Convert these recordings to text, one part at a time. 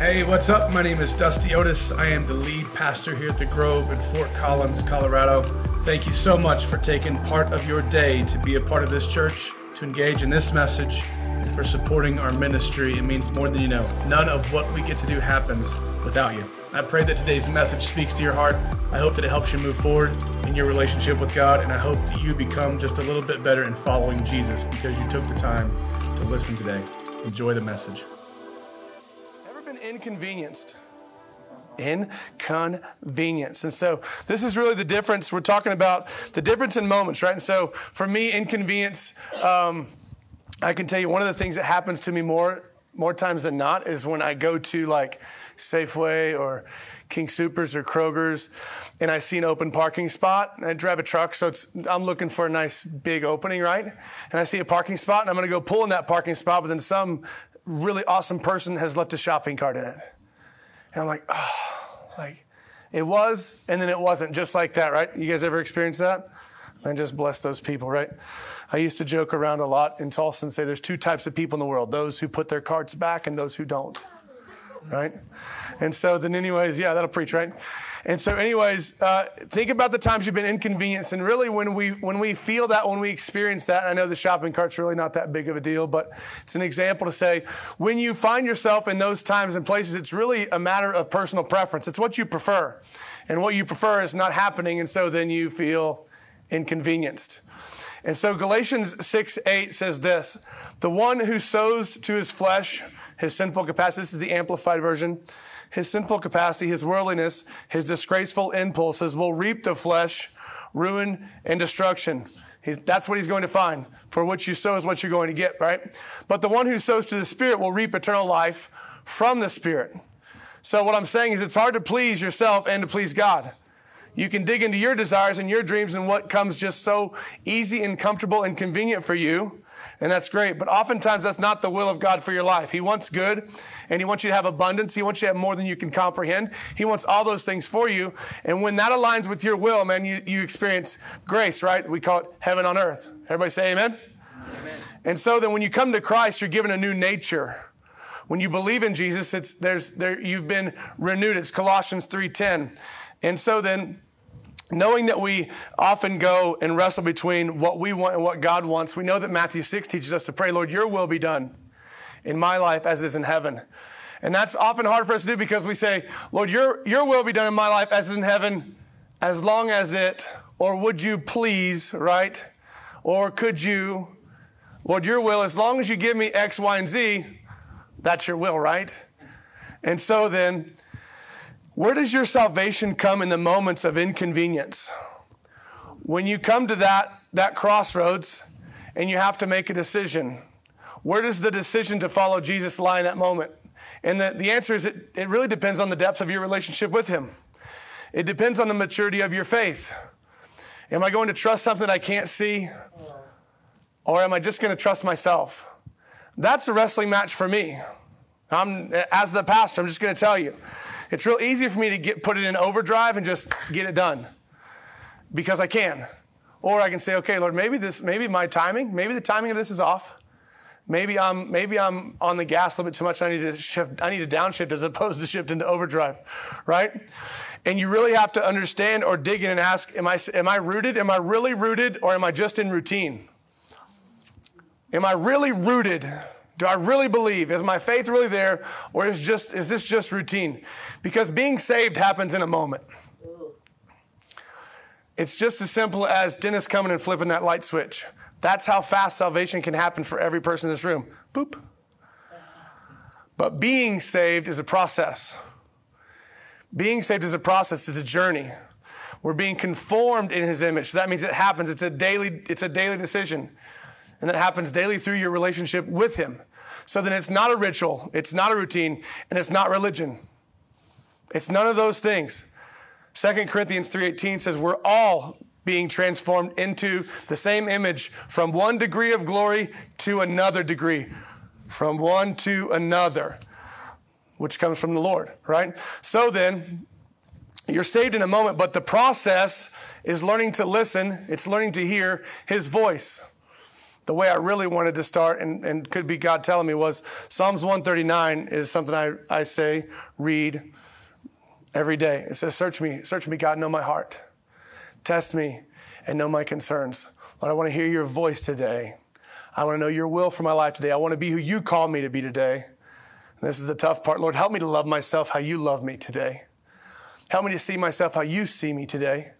Hey, what's up? My name is Dusty Otis. I am the lead pastor here at the Grove in Fort Collins, Colorado. Thank you so much for taking part of your day to be a part of this church, to engage in this message, and for supporting our ministry. It means more than you know. None of what we get to do happens without you. I pray that today's message speaks to your heart. I hope that it helps you move forward in your relationship with God, and I hope that you become just a little bit better in following Jesus because you took the time to listen today. Enjoy the message inconvenienced. Inconvenience. And so this is really the difference. We're talking about the difference in moments, right? And so for me, inconvenience, um, I can tell you one of the things that happens to me more more times than not is when I go to like Safeway or King Supers or Kroger's and I see an open parking spot and I drive a truck. So I'm looking for a nice big opening, right? And I see a parking spot and I'm going to go pull in that parking spot, but then some really awesome person has left a shopping cart in it. And I'm like, oh, like it was, and then it wasn't just like that, right? You guys ever experienced that? And just bless those people, right? I used to joke around a lot in Tulsa and say there's two types of people in the world those who put their carts back and those who don't, right? And so then, anyways, yeah, that'll preach, right? And so, anyways, uh, think about the times you've been inconvenienced, and really, when we when we feel that, when we experience that, I know the shopping cart's really not that big of a deal, but it's an example to say when you find yourself in those times and places, it's really a matter of personal preference. It's what you prefer, and what you prefer is not happening, and so then you feel inconvenienced. And so Galatians 6 8 says this The one who sows to his flesh, his sinful capacity, this is the amplified version his sinful capacity, his worldliness, his disgraceful impulses will reap the flesh, ruin, and destruction. He's, that's what he's going to find. For what you sow is what you're going to get, right? But the one who sows to the Spirit will reap eternal life from the Spirit. So what I'm saying is it's hard to please yourself and to please God. You can dig into your desires and your dreams and what comes just so easy and comfortable and convenient for you. And that's great. But oftentimes that's not the will of God for your life. He wants good and He wants you to have abundance. He wants you to have more than you can comprehend. He wants all those things for you. And when that aligns with your will, man, you, you experience grace, right? We call it heaven on earth. Everybody say amen? amen. And so then when you come to Christ, you're given a new nature. When you believe in Jesus, it's there's there you've been renewed. It's Colossians 3:10. And so then knowing that we often go and wrestle between what we want and what God wants, we know that Matthew 6 teaches us to pray, Lord, your will be done in my life as it is in heaven. And that's often hard for us to do because we say, Lord, your, your will be done in my life as it is in heaven, as long as it, or would you please, right? Or could you, Lord, your will, as long as you give me X, Y, and Z, that's your will, right? And so then, where does your salvation come in the moments of inconvenience? When you come to that, that crossroads and you have to make a decision, where does the decision to follow Jesus lie in that moment? And the, the answer is it, it really depends on the depth of your relationship with Him. It depends on the maturity of your faith. Am I going to trust something I can't see? Or am I just going to trust myself? That's a wrestling match for me. I'm, as the pastor, I'm just going to tell you. It's real easy for me to get put it in overdrive and just get it done because I can. Or I can say, okay, Lord, maybe this, maybe my timing, maybe the timing of this is off. Maybe I'm maybe I'm on the gas a little bit too much. I need to shift. I need to downshift as opposed to shift into overdrive, right? And you really have to understand or dig in and ask: Am I am I rooted? Am I really rooted, or am I just in routine? Am I really rooted? Do I really believe? Is my faith really there? Or is just is this just routine? Because being saved happens in a moment. It's just as simple as Dennis coming and flipping that light switch. That's how fast salvation can happen for every person in this room. Boop. But being saved is a process. Being saved is a process, it's a journey. We're being conformed in his image. So that means it happens. It's a daily, it's a daily decision. And that happens daily through your relationship with him. So then it's not a ritual, it's not a routine, and it's not religion. It's none of those things. 2 Corinthians 3:18 says we're all being transformed into the same image from one degree of glory to another degree, from one to another, which comes from the Lord, right? So then, you're saved in a moment, but the process is learning to listen, it's learning to hear his voice. The way I really wanted to start, and, and could be God telling me, was Psalms 139 is something I, I say, read every day. It says, Search me, search me, God, know my heart. Test me and know my concerns. Lord, I want to hear your voice today. I want to know your will for my life today. I want to be who you called me to be today. And this is the tough part. Lord, help me to love myself how you love me today. Help me to see myself how you see me today.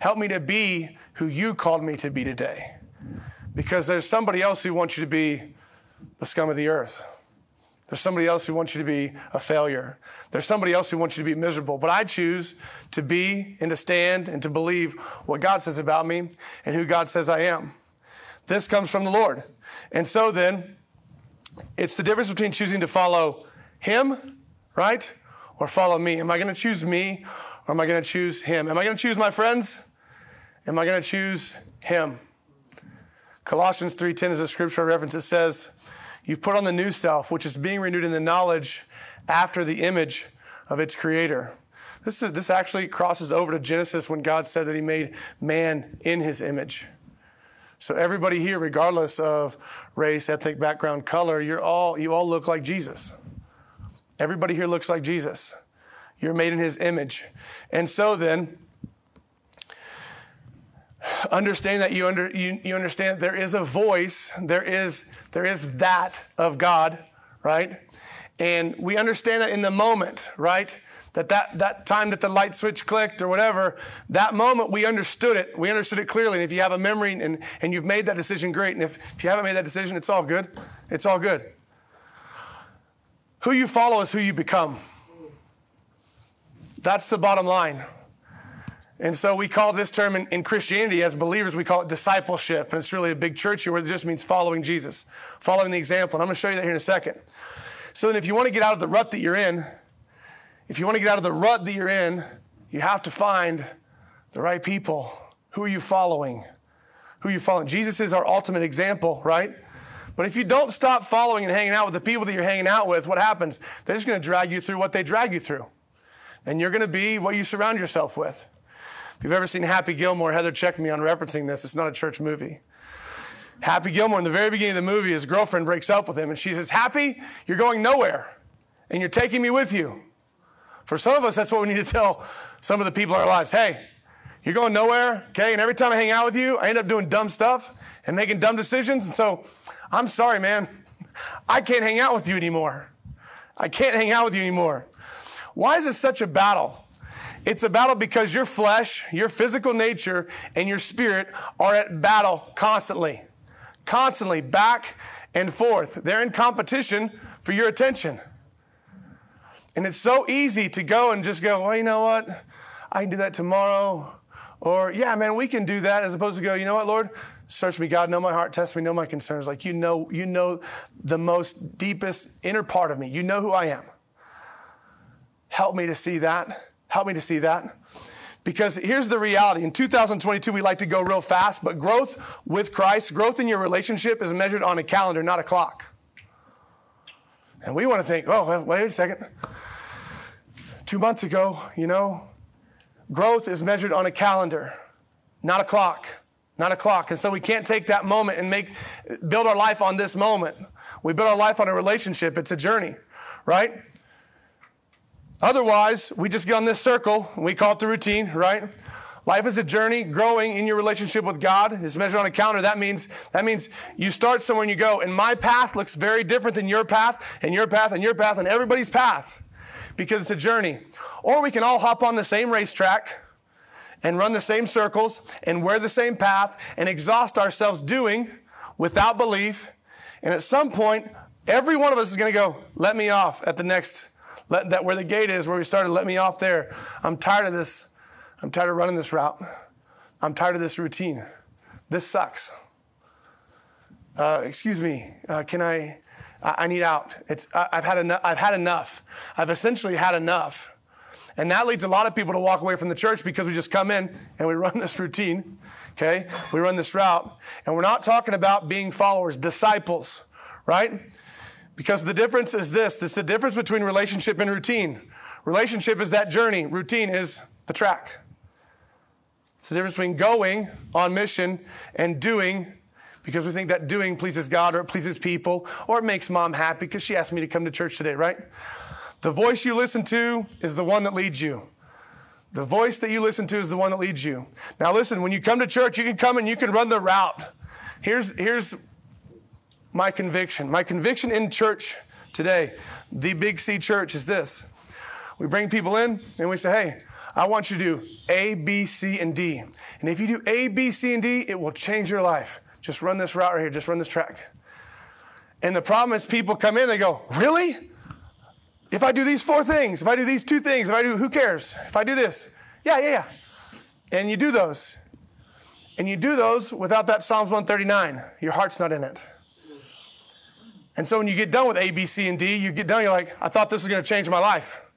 Help me to be who you called me to be today. Because there's somebody else who wants you to be the scum of the earth. There's somebody else who wants you to be a failure. There's somebody else who wants you to be miserable. But I choose to be and to stand and to believe what God says about me and who God says I am. This comes from the Lord. And so then, it's the difference between choosing to follow Him, right? Or follow me. Am I going to choose me or am I going to choose Him? Am I going to choose my friends? Am I going to choose Him? Colossians 3:10 is a scripture reference. It says, You've put on the new self, which is being renewed in the knowledge after the image of its creator. This, is, this actually crosses over to Genesis when God said that he made man in his image. So everybody here, regardless of race, ethnic background, color, you're all, you all look like Jesus. Everybody here looks like Jesus. You're made in his image. And so then, understand that you, under, you, you understand there is a voice, there is, there is that of God, right? And we understand that in the moment, right? That, that that time that the light switch clicked or whatever, that moment we understood it. We understood it clearly. And if you have a memory and, and you've made that decision, great. And if, if you haven't made that decision, it's all good. It's all good. Who you follow is who you become. That's the bottom line. And so we call this term in, in, Christianity, as believers, we call it discipleship. And it's really a big church here where it just means following Jesus, following the example. And I'm going to show you that here in a second. So then, if you want to get out of the rut that you're in, if you want to get out of the rut that you're in, you have to find the right people. Who are you following? Who are you following? Jesus is our ultimate example, right? But if you don't stop following and hanging out with the people that you're hanging out with, what happens? They're just going to drag you through what they drag you through. And you're going to be what you surround yourself with. If you've ever seen Happy Gilmore, Heather checked me on referencing this. It's not a church movie. Happy Gilmore, in the very beginning of the movie, his girlfriend breaks up with him and she says, Happy, you're going nowhere and you're taking me with you. For some of us, that's what we need to tell some of the people in our lives. Hey, you're going nowhere, okay? And every time I hang out with you, I end up doing dumb stuff and making dumb decisions. And so I'm sorry, man. I can't hang out with you anymore. I can't hang out with you anymore. Why is this such a battle? It's a battle because your flesh, your physical nature, and your spirit are at battle constantly. Constantly, back and forth. They're in competition for your attention. And it's so easy to go and just go, well, you know what? I can do that tomorrow. Or, yeah, man, we can do that, as opposed to go, you know what, Lord? Search me, God, know my heart, test me, know my concerns. Like you know, you know the most deepest inner part of me. You know who I am. Help me to see that. Help me to see that. Because here's the reality. In 2022, we like to go real fast, but growth with Christ, growth in your relationship is measured on a calendar, not a clock. And we want to think, oh, wait a second. Two months ago, you know, growth is measured on a calendar, not a clock. Not a clock. And so we can't take that moment and make, build our life on this moment. We build our life on a relationship. It's a journey, right? Otherwise, we just get on this circle we call it the routine, right? Life is a journey. Growing in your relationship with God is measured on a calendar. That means that means you start somewhere and you go. And my path looks very different than your path, and your path, and your path, and everybody's path, because it's a journey. Or we can all hop on the same racetrack and run the same circles and wear the same path and exhaust ourselves doing without belief. And at some point, every one of us is going to go, "Let me off at the next." Let that where the gate is, where we started, let me off there. I'm tired of this. I'm tired of running this route. I'm tired of this routine. This sucks. Uh, excuse me. Uh, can I? I need out. It's, I've had enough. I've had enough. I've essentially had enough. And that leads a lot of people to walk away from the church because we just come in and we run this routine. Okay. We run this route and we're not talking about being followers, disciples, right? Because the difference is this it's the difference between relationship and routine. Relationship is that journey, routine is the track. It's the difference between going on mission and doing because we think that doing pleases God or it pleases people or it makes mom happy because she asked me to come to church today, right? The voice you listen to is the one that leads you. The voice that you listen to is the one that leads you. Now listen, when you come to church, you can come and you can run the route. Here's, here's my conviction. My conviction in church today, the Big C church, is this. We bring people in and we say, hey, I want you to do A, B, C, and D. And if you do A, B, C, and D, it will change your life. Just run this route right here, just run this track. And the problem is people come in, they go, really? If I do these four things, if I do these two things, if I do, who cares? If I do this, yeah, yeah, yeah. And you do those. And you do those without that Psalms 139. Your heart's not in it. And so when you get done with A, B, C, and D, you get done, you're like, I thought this was going to change my life.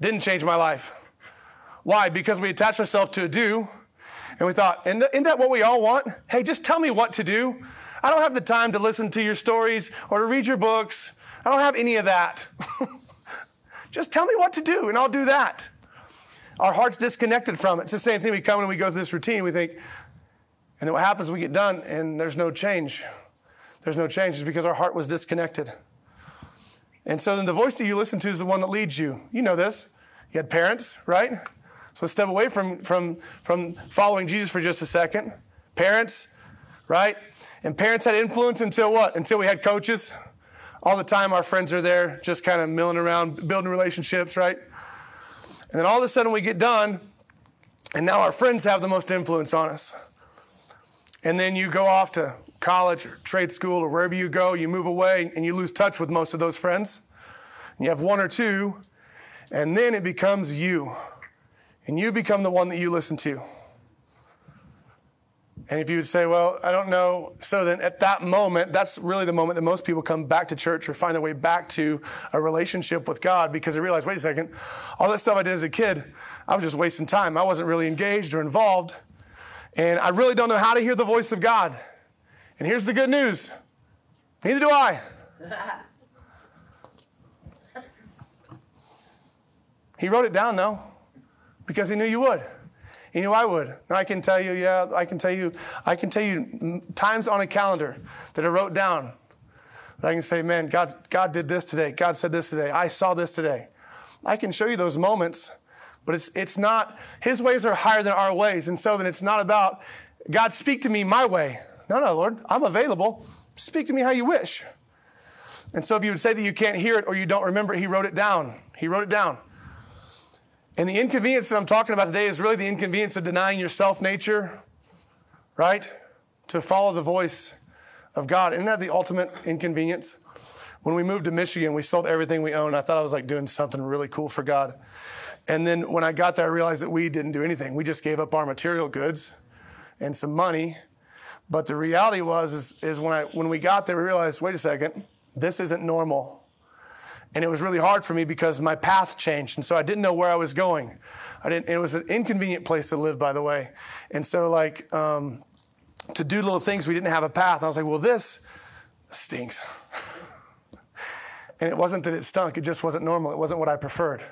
Didn't change my life. Why? Because we attached ourselves to a do, and we thought, isn't that what we all want? Hey, just tell me what to do. I don't have the time to listen to your stories or to read your books I don't have any of that. Just tell me what to do and I'll do that. Our heart's disconnected from it. It's the same thing. We come and we go through this routine. We think, and then what happens? We get done and there's no change. There's no change. It's because our heart was disconnected. And so then the voice that you listen to is the one that leads you. You know this. You had parents, right? So let's step away from, from, from following Jesus for just a second. Parents, right? And parents had influence until what? Until we had coaches all the time our friends are there just kind of milling around, building relationships, right? And then all of a sudden we get done, and now our friends have the most influence on us. And then you go off to college or trade school or wherever you go, you move away and you lose touch with most of those friends. And you have one or two, and then it becomes you. And you become the one that you listen to. And if you would say, well, I don't know, so then at that moment, that's really the moment that most people come back to church or find their way back to a relationship with God because they realize, wait a second, all that stuff I did as a kid, I was just wasting time. I wasn't really engaged or involved. And I really don't know how to hear the voice of God. And here's the good news neither do I. he wrote it down, though, because he knew you would. He knew I would. And I can tell you, yeah, I can tell you, I can tell you times on a calendar that I wrote down. That I can say, man, God, God did this today. God said this today. I saw this today. I can show you those moments, but it's it's not. His ways are higher than our ways, and so then it's not about God speak to me my way. No, no, Lord, I'm available. Speak to me how you wish. And so if you would say that you can't hear it or you don't remember, it, He wrote it down. He wrote it down. And the inconvenience that I'm talking about today is really the inconvenience of denying your self nature, right? To follow the voice of God. Isn't that the ultimate inconvenience? When we moved to Michigan, we sold everything we owned. I thought I was like doing something really cool for God. And then when I got there, I realized that we didn't do anything. We just gave up our material goods and some money. But the reality was, is, is when, I, when we got there, we realized, wait a second, this isn't normal. And it was really hard for me because my path changed. And so I didn't know where I was going. I didn't, it was an inconvenient place to live, by the way. And so, like, um, to do little things, we didn't have a path. I was like, well, this stinks. and it wasn't that it stunk, it just wasn't normal. It wasn't what I preferred.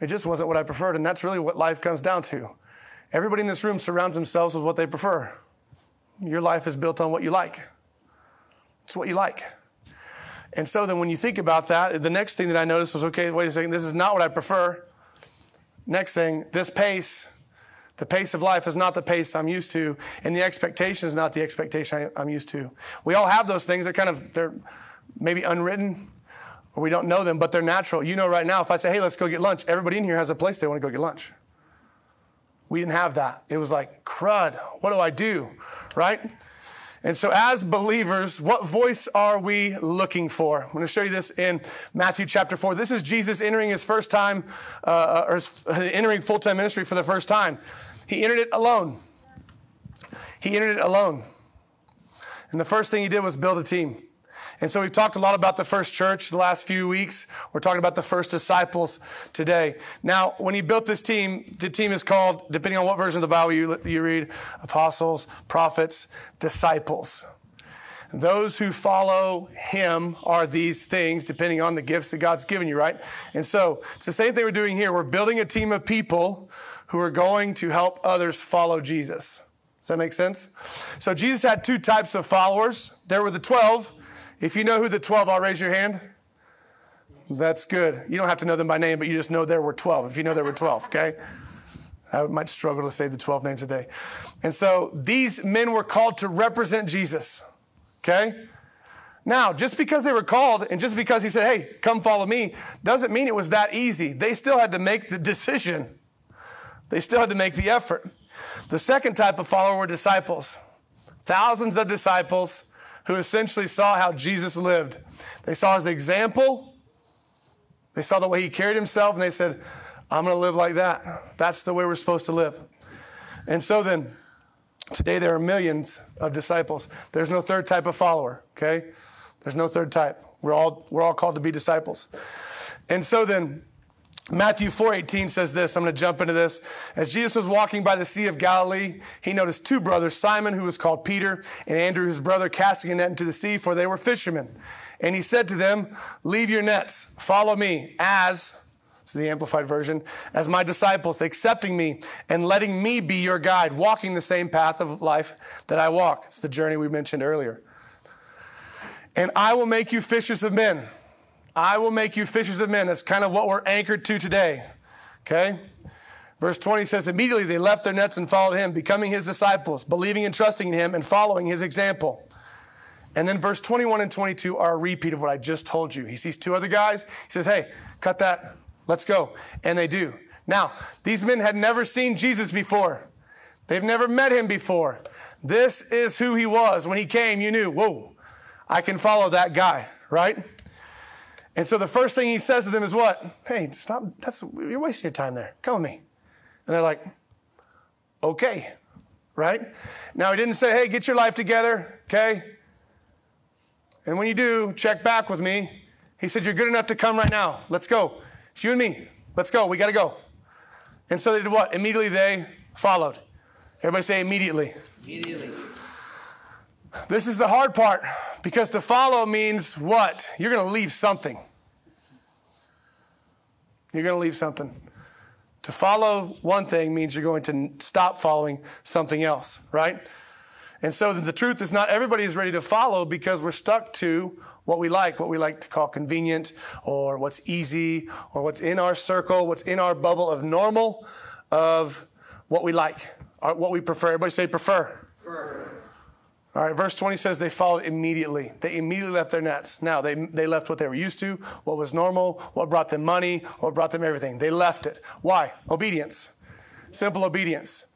It just wasn't what I preferred. And that's really what life comes down to. Everybody in this room surrounds themselves with what they prefer. Your life is built on what you like. It's what you like. And so then when you think about that, the next thing that I noticed was okay, wait a second, this is not what I prefer. Next thing, this pace, the pace of life is not the pace I'm used to, and the expectation is not the expectation I'm used to. We all have those things. They're kind of, they're maybe unwritten, or we don't know them, but they're natural. You know, right now, if I say, hey, let's go get lunch, everybody in here has a place they want to go get lunch. We didn't have that. It was like, crud, what do I do? Right? And so, as believers, what voice are we looking for? I'm going to show you this in Matthew chapter 4. This is Jesus entering his first time, uh, or entering full time ministry for the first time. He entered it alone. He entered it alone. And the first thing he did was build a team. And so we've talked a lot about the first church the last few weeks. We're talking about the first disciples today. Now, when he built this team, the team is called, depending on what version of the Bible you, you read, apostles, prophets, disciples. Those who follow him are these things, depending on the gifts that God's given you, right? And so it's the same thing we're doing here. We're building a team of people who are going to help others follow Jesus. Does that make sense? So Jesus had two types of followers. There were the 12. If you know who the 12 are, raise your hand. That's good. You don't have to know them by name, but you just know there were 12. If you know there were 12, okay? I might struggle to say the 12 names a day. And so these men were called to represent Jesus, okay? Now, just because they were called and just because he said, hey, come follow me, doesn't mean it was that easy. They still had to make the decision, they still had to make the effort. The second type of follower were disciples. Thousands of disciples who essentially saw how Jesus lived. They saw his example, they saw the way he carried himself, and they said, I'm going to live like that. That's the way we're supposed to live. And so then, today there are millions of disciples. There's no third type of follower, okay? There's no third type. We're all, we're all called to be disciples. And so then, Matthew 4:18 says this. I'm going to jump into this. As Jesus was walking by the Sea of Galilee, he noticed two brothers, Simon, who was called Peter, and Andrew, his brother, casting a net into the sea, for they were fishermen. And he said to them, "Leave your nets, follow me, as this is the amplified version, as my disciples, accepting me and letting me be your guide, walking the same path of life that I walk." It's the journey we mentioned earlier. And I will make you fishers of men. I will make you fishers of men. That's kind of what we're anchored to today. Okay? Verse 20 says, Immediately they left their nets and followed him, becoming his disciples, believing and trusting in him and following his example. And then verse 21 and 22 are a repeat of what I just told you. He sees two other guys. He says, Hey, cut that. Let's go. And they do. Now, these men had never seen Jesus before. They've never met him before. This is who he was. When he came, you knew, whoa, I can follow that guy, right? And so the first thing he says to them is what? Hey, stop. That's you're wasting your time there. Come with me. And they're like, okay, right? Now he didn't say, hey, get your life together, okay? And when you do, check back with me. He said, you're good enough to come right now. Let's go. It's you and me. Let's go. We got to go. And so they did what? Immediately they followed. Everybody say immediately. Immediately. This is the hard part because to follow means what? You're going to leave something. You're going to leave something. To follow one thing means you're going to stop following something else, right? And so the truth is not everybody is ready to follow because we're stuck to what we like, what we like to call convenient or what's easy or what's in our circle, what's in our bubble of normal of what we like, or what we prefer. Everybody say prefer. Prefer. All right, verse 20 says they followed immediately. They immediately left their nets. Now, they, they left what they were used to, what was normal, what brought them money, what brought them everything. They left it. Why? Obedience. Simple obedience.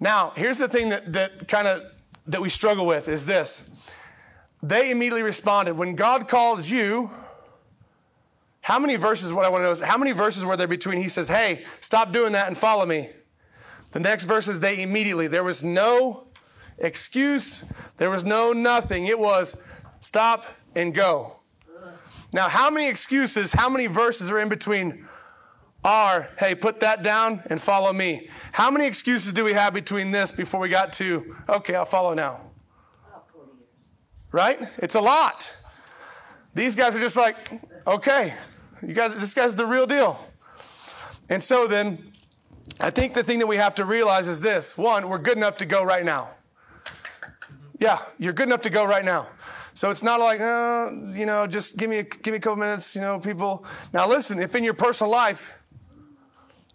Now, here's the thing that, that kind of that we struggle with is this. They immediately responded. When God called you, how many verses, what I want to know is how many verses were there between he says, hey, stop doing that and follow me? The next verses, they immediately, there was no excuse. There was no nothing. It was stop and go. Now, how many excuses, how many verses are in between are, hey, put that down and follow me? How many excuses do we have between this before we got to, okay, I'll follow now? Right? It's a lot. These guys are just like, okay, you guys, this guy's the real deal. And so then, I think the thing that we have to realize is this one, we're good enough to go right now. Yeah, you're good enough to go right now. So it's not like, uh, you know, just give me a, give me a couple minutes, you know, people. Now listen, if in your personal life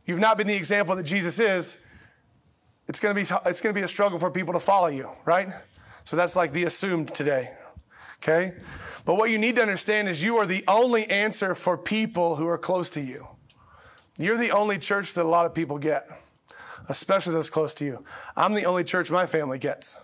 you've not been the example that Jesus is, it's going to be it's going to be a struggle for people to follow you, right? So that's like the assumed today. Okay? But what you need to understand is you are the only answer for people who are close to you. You're the only church that a lot of people get, especially those close to you. I'm the only church my family gets.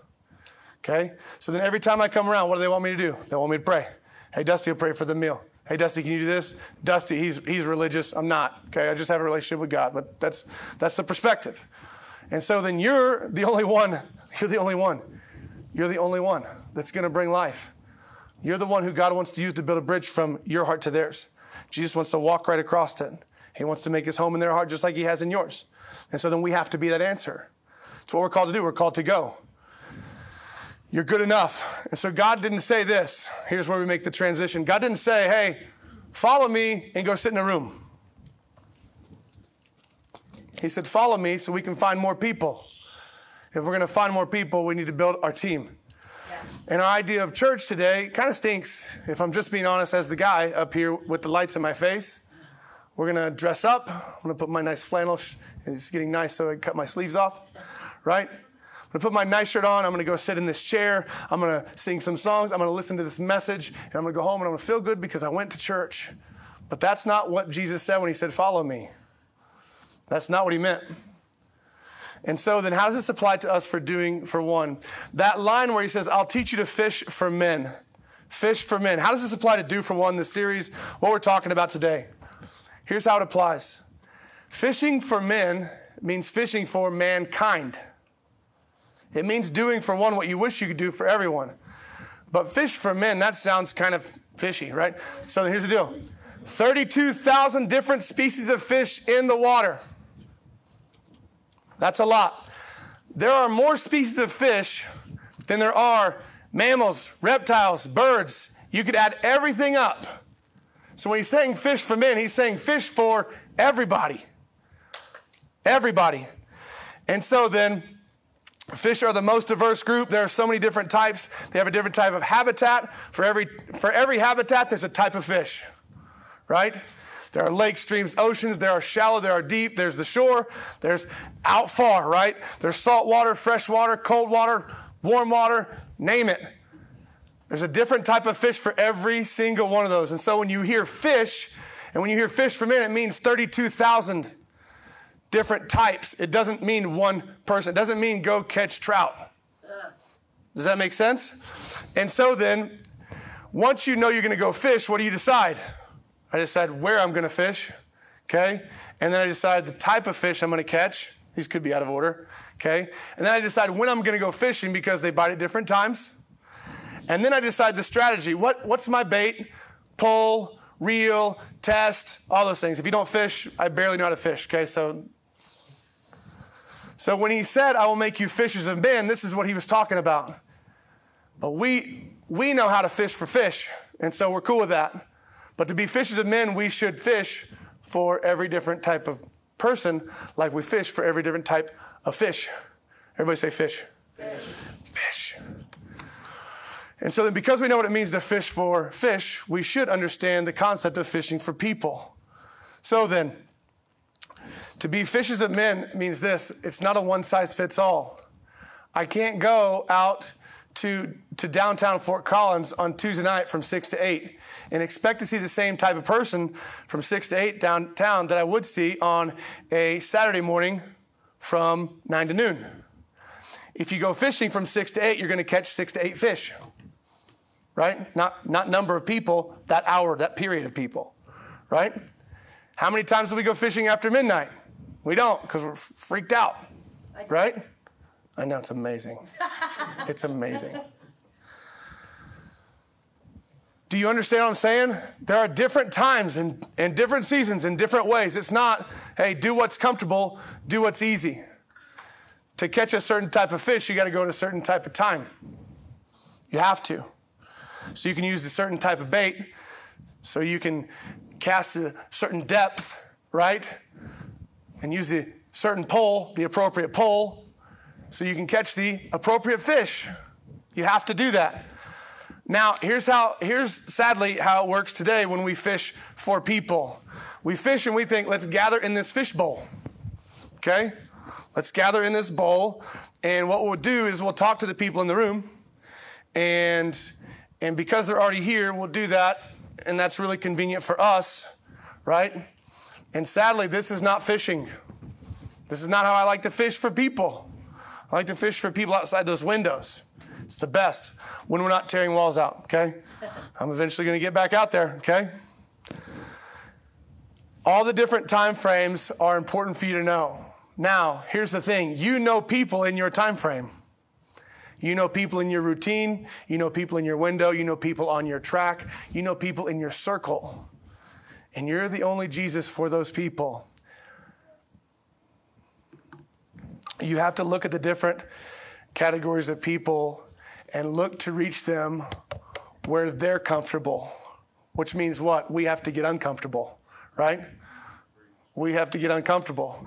Okay? So then every time I come around, what do they want me to do? They want me to pray. Hey, Dusty will pray for the meal. Hey, Dusty, can you do this? Dusty, he's, he's religious. I'm not. Okay? I just have a relationship with God. But that's, that's the perspective. And so then you're the only one. You're the only one. You're the only one that's going to bring life. You're the one who God wants to use to build a bridge from your heart to theirs. Jesus wants to walk right across it. He wants to make his home in their heart just like he has in yours. And so then we have to be that answer. It's what we're called to do. We're called to go. You're good enough. And so God didn't say this. Here's where we make the transition. God didn't say, hey, follow me and go sit in a room. He said, follow me so we can find more people. If we're going to find more people, we need to build our team. And our idea of church today kind of stinks, if I'm just being honest, as the guy up here with the lights in my face. We're going to dress up. I'm going to put my nice flannel. It's getting nice, so I cut my sleeves off, right? I'm to put my nice shirt on. I'm to go sit in this chair. I'm to sing some songs. I'm to listen to this message. And I'm to go home and I'm to feel good because I went to church. But that's not what Jesus said when he said, Follow me. That's not what he meant. And so then how does this apply to us for doing for one? That line where he says, I'll teach you to fish for men. Fish for men. How does this apply to do for one, the series, what we're talking about today? Here's how it applies. Fishing for men means fishing for mankind. It means doing for one what you wish you could do for everyone. But fish for men, that sounds kind of fishy, right? So here's the deal 32,000 different species of fish in the water. That's a lot. There are more species of fish than there are mammals, reptiles, birds. You could add everything up. So when he's saying fish for men, he's saying fish for everybody. Everybody. And so then, fish are the most diverse group. There are so many different types. They have a different type of habitat. For every, for every habitat, there's a type of fish, right? There are lakes, streams, oceans. There are shallow, there are deep. There's the shore. There's out far, right? There's salt water, fresh water, cold water, warm water, name it. There's a different type of fish for every single one of those. And so when you hear fish, and when you hear fish for men, it means 32,000 different types. It doesn't mean one person. It doesn't mean go catch trout. Does that make sense? And so then, once you know you're going to go fish, what do you decide? I decide where I'm going to fish, okay? And then I decide the type of fish I'm going to catch. These could be out of order, okay? And then I decide when I'm going to go fishing because they bite at different times. And then I decide the strategy. What, what's my bait? Pull, reel, test, all those things. If you don't fish, I barely know how to fish, okay? So, so when he said, I will make you fishers of men, this is what he was talking about. But we, we know how to fish for fish, and so we're cool with that. But to be fishers of men, we should fish for every different type of person, like we fish for every different type of fish. Everybody say fish. Fish. Fish. And so then, because we know what it means to fish for fish, we should understand the concept of fishing for people. So then, to be fishers of men means this it's not a one size fits all. I can't go out to, to downtown Fort Collins on Tuesday night from 6 to 8 and expect to see the same type of person from 6 to 8 downtown that I would see on a Saturday morning from 9 to noon. If you go fishing from 6 to 8, you're going to catch 6 to 8 fish. Right? Not, not number of people, that hour, that period of people. Right? How many times do we go fishing after midnight? We don't because we're freaked out. Right? I know it's amazing. It's amazing. Do you understand what I'm saying? There are different times and, and different seasons in different ways. It's not, hey, do what's comfortable, do what's easy. To catch a certain type of fish, you got to go to a certain type of time. You have to. So you can use a certain type of bait, so you can cast a certain depth, right? And use a certain pole, the appropriate pole, so you can catch the appropriate fish. You have to do that. Now, here's how, here's sadly how it works today when we fish for people. We fish and we think, let's gather in this fish bowl. Okay? Let's gather in this bowl. And what we'll do is we'll talk to the people in the room. And, and because they're already here, we'll do that. And that's really convenient for us, right? And sadly, this is not fishing. This is not how I like to fish for people. I like to fish for people outside those windows. It's the best when we're not tearing walls out, okay? I'm eventually going to get back out there, okay? All the different time frames are important for you to know. Now, here's the thing. You know people in your time frame. You know people in your routine, you know people in your window, you know people on your track, you know people in your circle. And you're the only Jesus for those people. you have to look at the different categories of people and look to reach them where they're comfortable, which means what? We have to get uncomfortable, right? We have to get uncomfortable.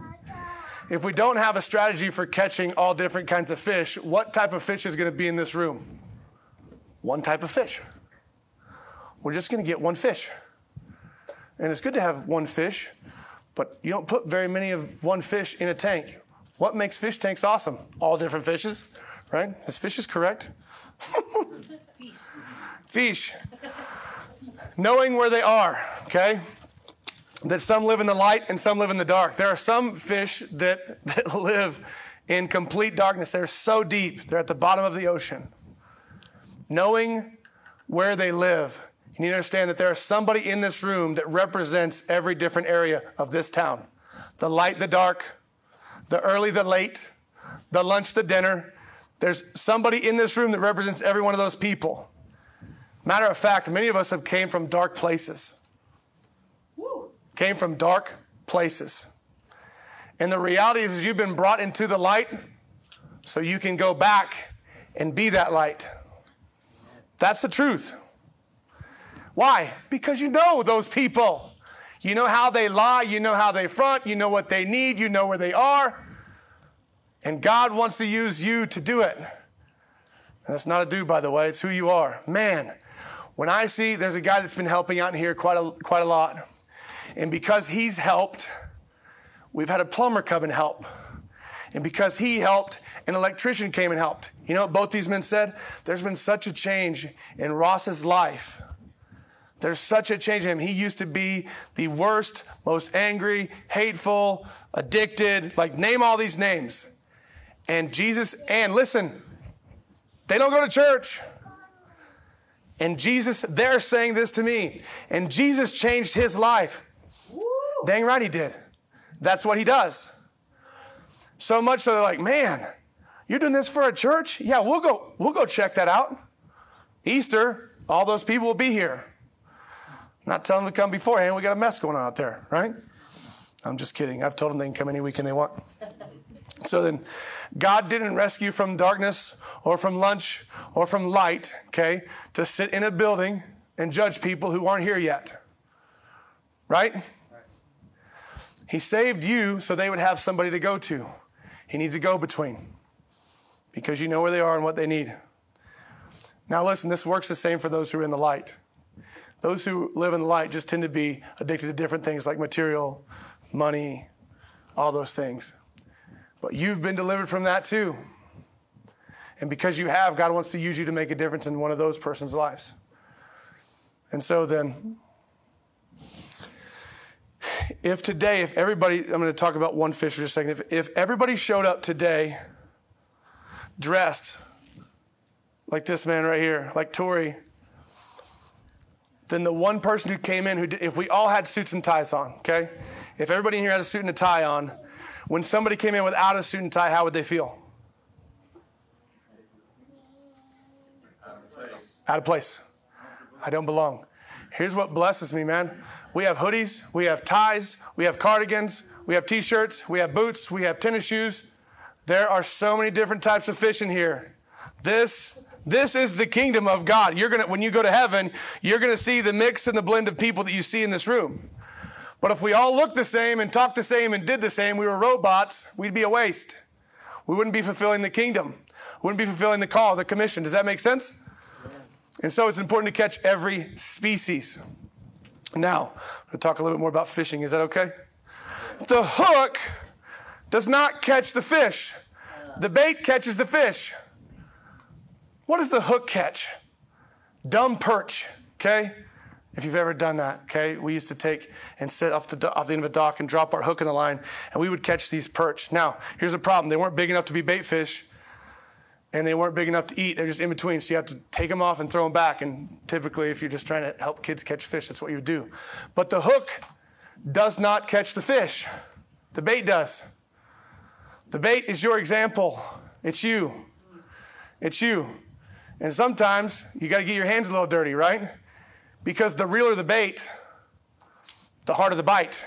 if we don't have a strategy for catching all different kinds of fish, what type of fish is going to be in this room? One type of fish. We're just going to get one fish. And it's good to have one fish, but you don't put very many of one fish in a tank. What makes fish tanks awesome? All different fishes, right? Is fishes correct? fish. Knowing where they are, okay? That some live in the light and some live in the dark. There are some fish that, that live in complete darkness. They're so deep, they're at the bottom of the ocean. Knowing where they live, you need to understand that there is somebody in this room that represents every different area of this town the light, the dark, the early, the late, the lunch, the dinner. There's somebody in this room that represents every one of those people. Matter of fact, many of us have came from dark places. Came from dark places. And the reality is, is you've been brought into the light so you can go back and be that light. That's the truth. Why? Because you know those people. You know how they lie, you know how they front, you know what they need, you know where they are. And God wants to use you to do it. And that's not a do, by the way, it's who you are. Man, when I see there's a guy that's been helping out in here quite a, quite a lot, and because he's helped, we've had a plumber come and help. And because he helped, an electrician came and helped. You know what both these men said? There's been such a change in Ross's life there's such a change in him. He used to be the worst, most angry, hateful, addicted, like name all these names. And Jesus, and listen, they don't go to church. And Jesus, they're saying this to me. And Jesus changed his life. Woo. Dang right he did. That's what he does. So much so they're like, man, you're doing this for a church? Yeah, we'll go, we'll go check that out. Easter, all those people will be here. Not telling them to come beforehand. We got a mess going on out there, right? I'm just kidding. I've told them they can come any weekend they want. So then, God didn't rescue from darkness or from lunch or from light, okay, to sit in a building and judge people who aren't here yet. Right? He saved you so they would have somebody to go to. He needs a go between because you know where they are and what they need. Now, listen, this works the same for those who are in the light. Those who live in the light just tend to be addicted to different things like material, money, all those things. But you've been delivered from that too. And because you have, God wants to use you to make a difference in one of those person's lives. And so then, if today, if everybody, I'm going to talk about one fish for just a second. If, if everybody showed up today dressed like this man right here, like Tori, than the one person who came in who did, if we all had suits and ties on, okay? If everybody in here had a suit and a tie on, when somebody came in without a suit and tie, how would they feel? Out of place. I don't belong. Here's what blesses me, man. We have hoodies, we have ties, we have cardigans, we have t shirts, we have boots, we have tennis shoes. There are so many different types of fish in here. This this is the kingdom of God. You're gonna, when you go to heaven, you're gonna see the mix and the blend of people that you see in this room. But if we all looked the same and talked the same and did the same, we were robots, we'd be a waste. We wouldn't be fulfilling the kingdom. We wouldn't be fulfilling the call, the commission. Does that make sense? And so it's important to catch every species. Now, we'll talk a little bit more about fishing. Is that okay? The hook does not catch the fish. The bait catches the fish. What does the hook catch? Dumb perch, okay? If you've ever done that, okay? We used to take and sit off the, off the end of a dock and drop our hook in the line, and we would catch these perch. Now, here's the problem they weren't big enough to be bait fish, and they weren't big enough to eat. They're just in between, so you have to take them off and throw them back. And typically, if you're just trying to help kids catch fish, that's what you would do. But the hook does not catch the fish, the bait does. The bait is your example, it's you. It's you. And sometimes you got to get your hands a little dirty, right? Because the realer the bait, the harder the bite.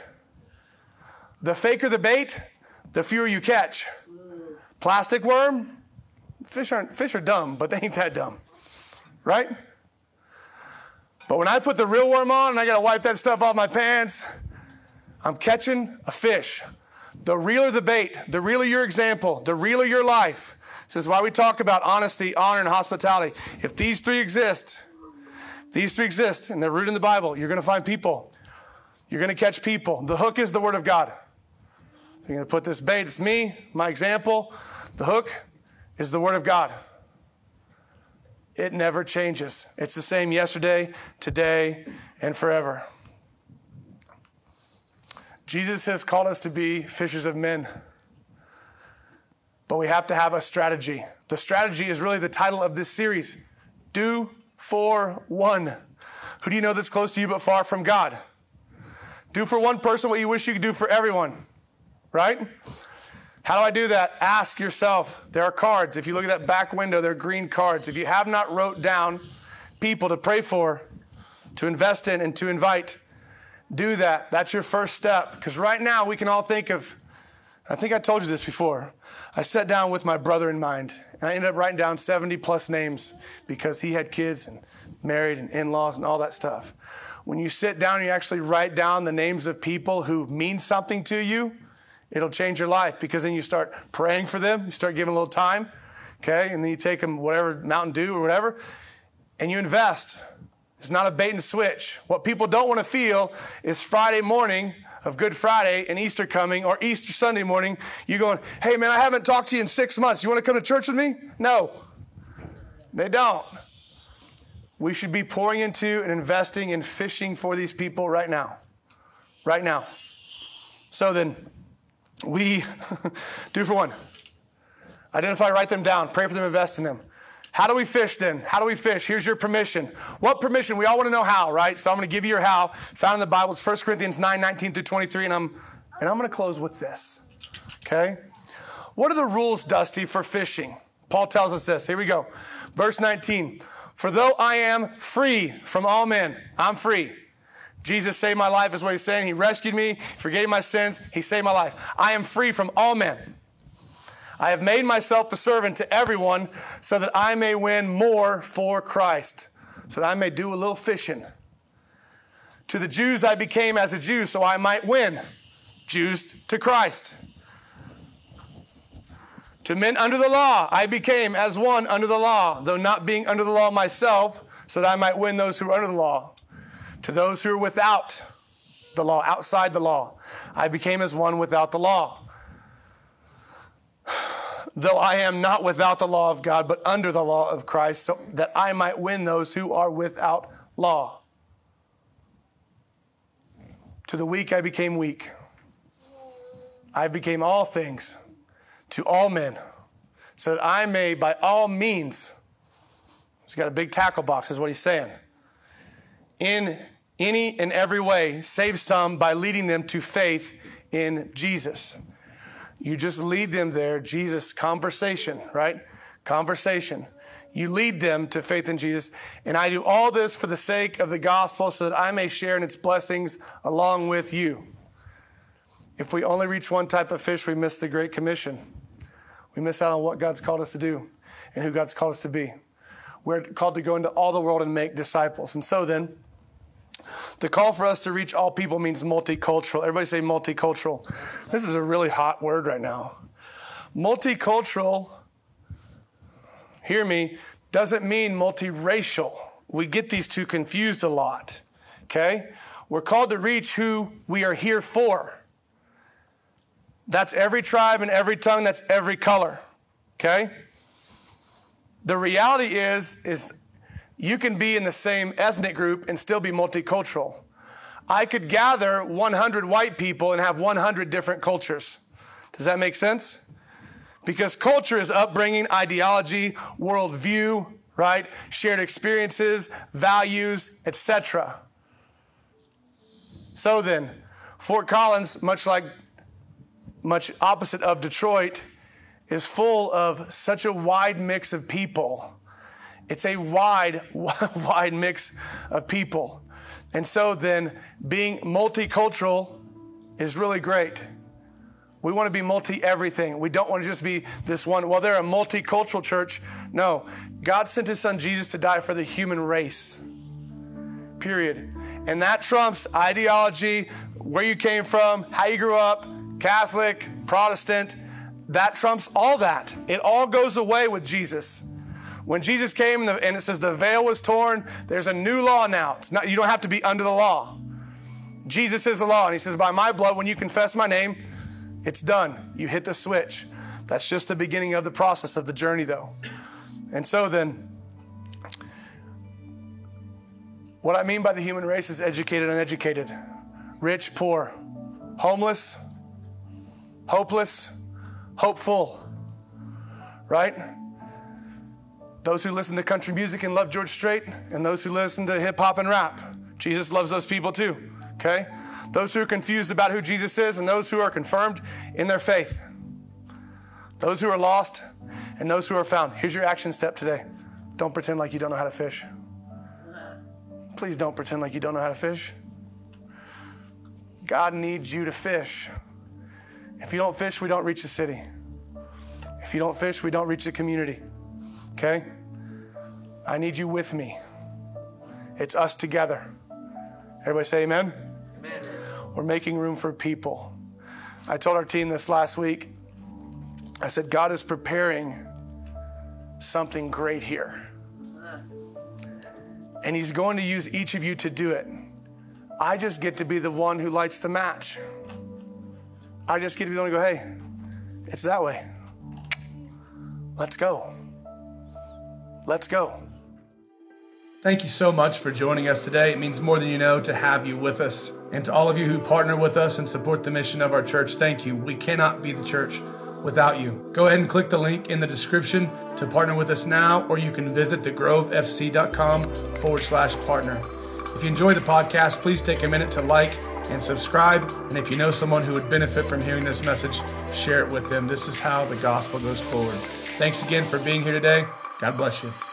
The faker the bait, the fewer you catch. Plastic worm, fish aren't fish are dumb, but they ain't that dumb. Right? But when I put the real worm on and I gotta wipe that stuff off my pants, I'm catching a fish. The realer the bait, the realer your example, the realer your life. This is why we talk about honesty, honor, and hospitality. If these three exist, these three exist and they're rooted in the Bible, you're going to find people. You're going to catch people. The hook is the Word of God. You're going to put this bait, it's me, my example. The hook is the Word of God. It never changes. It's the same yesterday, today, and forever. Jesus has called us to be fishers of men. But we have to have a strategy. The strategy is really the title of this series Do for one. Who do you know that's close to you but far from God? Do for one person what you wish you could do for everyone, right? How do I do that? Ask yourself. There are cards. If you look at that back window, there are green cards. If you have not wrote down people to pray for, to invest in, and to invite, do that. That's your first step. Because right now we can all think of, I think I told you this before. I sat down with my brother in mind and I ended up writing down 70 plus names because he had kids and married and in laws and all that stuff. When you sit down and you actually write down the names of people who mean something to you, it'll change your life because then you start praying for them, you start giving a little time, okay? And then you take them whatever, Mountain Dew or whatever, and you invest. It's not a bait and switch. What people don't want to feel is Friday morning of Good Friday and Easter coming or Easter Sunday morning, you going, hey man, I haven't talked to you in six months. You want to come to church with me? No. They don't. We should be pouring into and investing and fishing for these people right now. Right now. So then, we do for one. Identify, write them down, pray for them, invest in them. How do we fish then? How do we fish? Here's your permission. What permission? We all want to know how, right? So I'm going to give you your how. Found in the Bible. It's 1 Corinthians 9, 19 through 23. And I'm, and I'm going to close with this. Okay? What are the rules, Dusty, for fishing? Paul tells us this. Here we go. Verse 19. For though I am free from all men, I'm free. Jesus saved my life is what he's saying. He rescued me, forgave my sins. He saved my life. I am free from all men. I have made myself a servant to everyone so that I may win more for Christ, so that I may do a little fishing. To the Jews, I became as a Jew so I might win Jews to Christ. To men under the law, I became as one under the law, though not being under the law myself, so that I might win those who are under the law. To those who are without the law, outside the law, I became as one without the law though I am not without the law of God, but under the law of Christ, so that I might win those who are without law. To the weak I became weak. I became all things to all men, so that I may by all means, he's got a big tackle box, is what he's saying, in any and every way, save some by leading them to faith in Jesus. You just lead them there, Jesus, conversation, right? Conversation. You lead them to faith in Jesus. And I do all this for the sake of the gospel so that I may share in its blessings along with you. If we only reach one type of fish, we miss the Great Commission. We miss out on what God's called us to do and who God's called us to be. We're called to go into all the world and make disciples. And so then, the call for us to reach all people means multicultural. Everybody say multicultural. This is a really hot word right now. Multicultural, hear me, doesn't mean multiracial. We get these two confused a lot. Okay? We're called to reach who we are here for. That's every tribe and every tongue, that's every color. Okay? The reality is, is you can be in the same ethnic group and still be multicultural. I could gather 100 white people and have 100 different cultures. Does that make sense? Because culture is upbringing, ideology, worldview, right? Shared experiences, values, etc. So then, Fort Collins, much like much opposite of Detroit, is full of such a wide mix of people it's a wide, wide mix of people. And so then being multicultural is really great. We want to be multi everything. We don't want to just be this one. Well, they're a multicultural church. No, God sent his son Jesus to die for the human race. Period. And that trumps ideology, where you came from, how you grew up, Catholic, Protestant, that trumps all that. It all goes away with Jesus. When Jesus came and it says the veil was torn, there's a new law now. It's not, you don't have to be under the law. Jesus is the law. And he says, By my blood, when you confess my name, it's done. You hit the switch. That's just the beginning of the process of the journey, though. And so then, what I mean by the human race is educated, uneducated, rich, poor, homeless, hopeless, hopeful, right? Those who listen to country music and love George Strait, and those who listen to hip hop and rap. Jesus loves those people too, okay? Those who are confused about who Jesus is, and those who are confirmed in their faith. Those who are lost, and those who are found. Here's your action step today don't pretend like you don't know how to fish. Please don't pretend like you don't know how to fish. God needs you to fish. If you don't fish, we don't reach the city. If you don't fish, we don't reach the community. Okay? I need you with me. It's us together. Everybody say amen? Amen. We're making room for people. I told our team this last week. I said, God is preparing something great here. And He's going to use each of you to do it. I just get to be the one who lights the match. I just get to be the one who go, hey, it's that way. Let's go. Let's go. Thank you so much for joining us today. It means more than you know to have you with us. And to all of you who partner with us and support the mission of our church, thank you. We cannot be the church without you. Go ahead and click the link in the description to partner with us now, or you can visit thegrovefc.com forward slash partner. If you enjoy the podcast, please take a minute to like and subscribe. And if you know someone who would benefit from hearing this message, share it with them. This is how the gospel goes forward. Thanks again for being here today. God bless you.